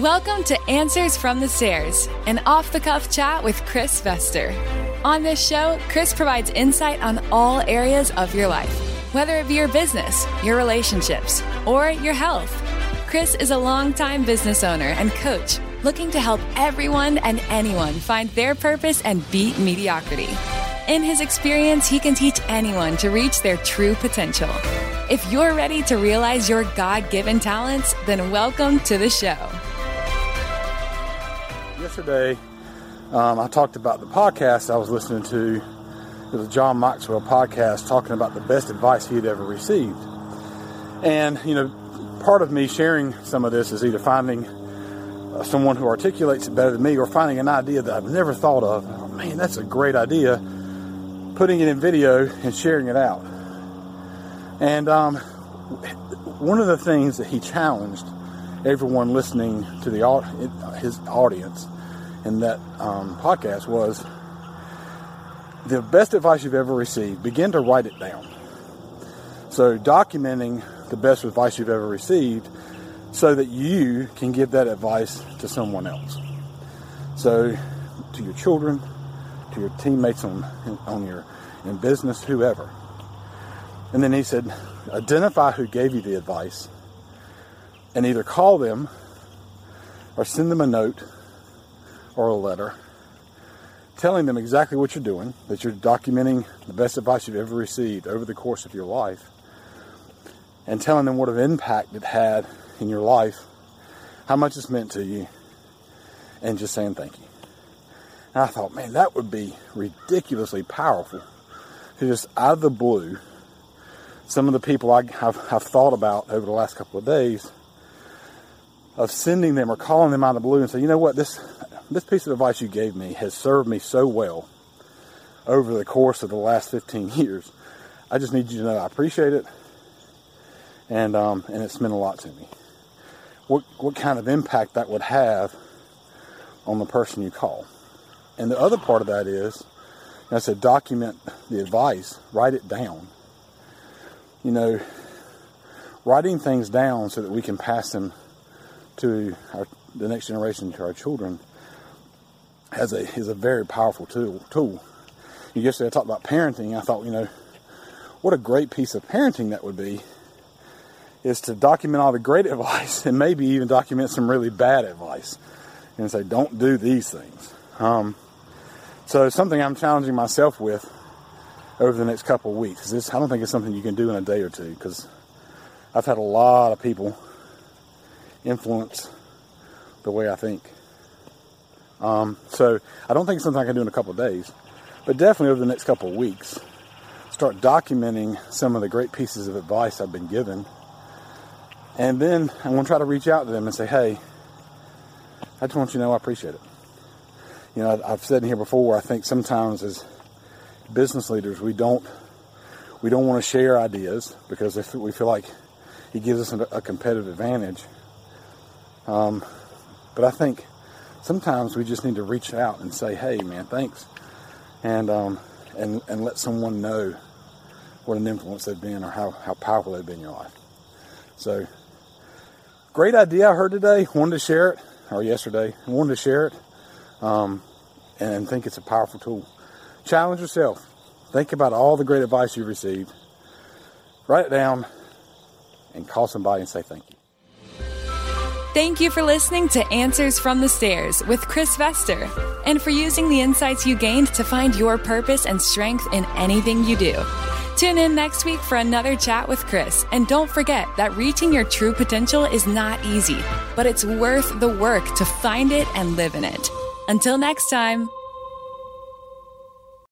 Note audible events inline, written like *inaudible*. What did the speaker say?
Welcome to Answers from the Stairs, an off the cuff chat with Chris Vester. On this show, Chris provides insight on all areas of your life, whether it be your business, your relationships, or your health. Chris is a longtime business owner and coach looking to help everyone and anyone find their purpose and beat mediocrity. In his experience, he can teach anyone to reach their true potential. If you're ready to realize your God given talents, then welcome to the show. Yesterday, um, I talked about the podcast I was listening to. It was a John Maxwell podcast talking about the best advice he had ever received. And, you know, part of me sharing some of this is either finding uh, someone who articulates it better than me or finding an idea that I've never thought of. Oh, man, that's a great idea. Putting it in video and sharing it out. And um, one of the things that he challenged everyone listening to the his audience in that um, podcast was the best advice you've ever received. Begin to write it down. So documenting the best advice you've ever received, so that you can give that advice to someone else. So to your children, to your teammates on on your in business, whoever. And then he said, identify who gave you the advice and either call them or send them a note or a letter telling them exactly what you're doing, that you're documenting the best advice you've ever received over the course of your life, and telling them what an impact it had in your life, how much it's meant to you, and just saying thank you. And I thought, man, that would be ridiculously powerful to just out of the blue, some of the people I have, thought about over the last couple of days of sending them or calling them out of the blue and say, you know what, this this piece of advice you gave me has served me so well over the course of the last 15 *laughs* years. I just need you to know I appreciate it, and um, and it's meant a lot to me. What what kind of impact that would have on the person you call, and the other part of that is, I said, document the advice, write it down. You know, writing things down so that we can pass them to our, the next generation, to our children, has a is a very powerful tool. Tool. Yesterday I talked about parenting. I thought, you know, what a great piece of parenting that would be, is to document all the great *laughs* advice and maybe even document some really bad advice, and say, don't do these things. Um, so something I'm challenging myself with over the next couple of weeks. This I don't think it's something you can do in a day or two because I've had a lot of people influence the way I think. Um, so I don't think it's something I can do in a couple of days, but definitely over the next couple of weeks, start documenting some of the great pieces of advice I've been given. And then I'm going to try to reach out to them and say, hey, I just want you to know I appreciate it. You know, I've said in here before, I think sometimes as business leaders, we don't we don't want to share ideas because if we feel like it gives us a competitive advantage. Um, but I think sometimes we just need to reach out and say, "Hey, man, thanks," and um, and and let someone know what an influence they've been or how how powerful they've been in your life. So, great idea I heard today. Wanted to share it, or yesterday. Wanted to share it, um, and think it's a powerful tool. Challenge yourself. Think about all the great advice you've received. Write it down, and call somebody and say thank you. Thank you for listening to Answers from the Stairs with Chris Vester and for using the insights you gained to find your purpose and strength in anything you do. Tune in next week for another chat with Chris. And don't forget that reaching your true potential is not easy, but it's worth the work to find it and live in it. Until next time.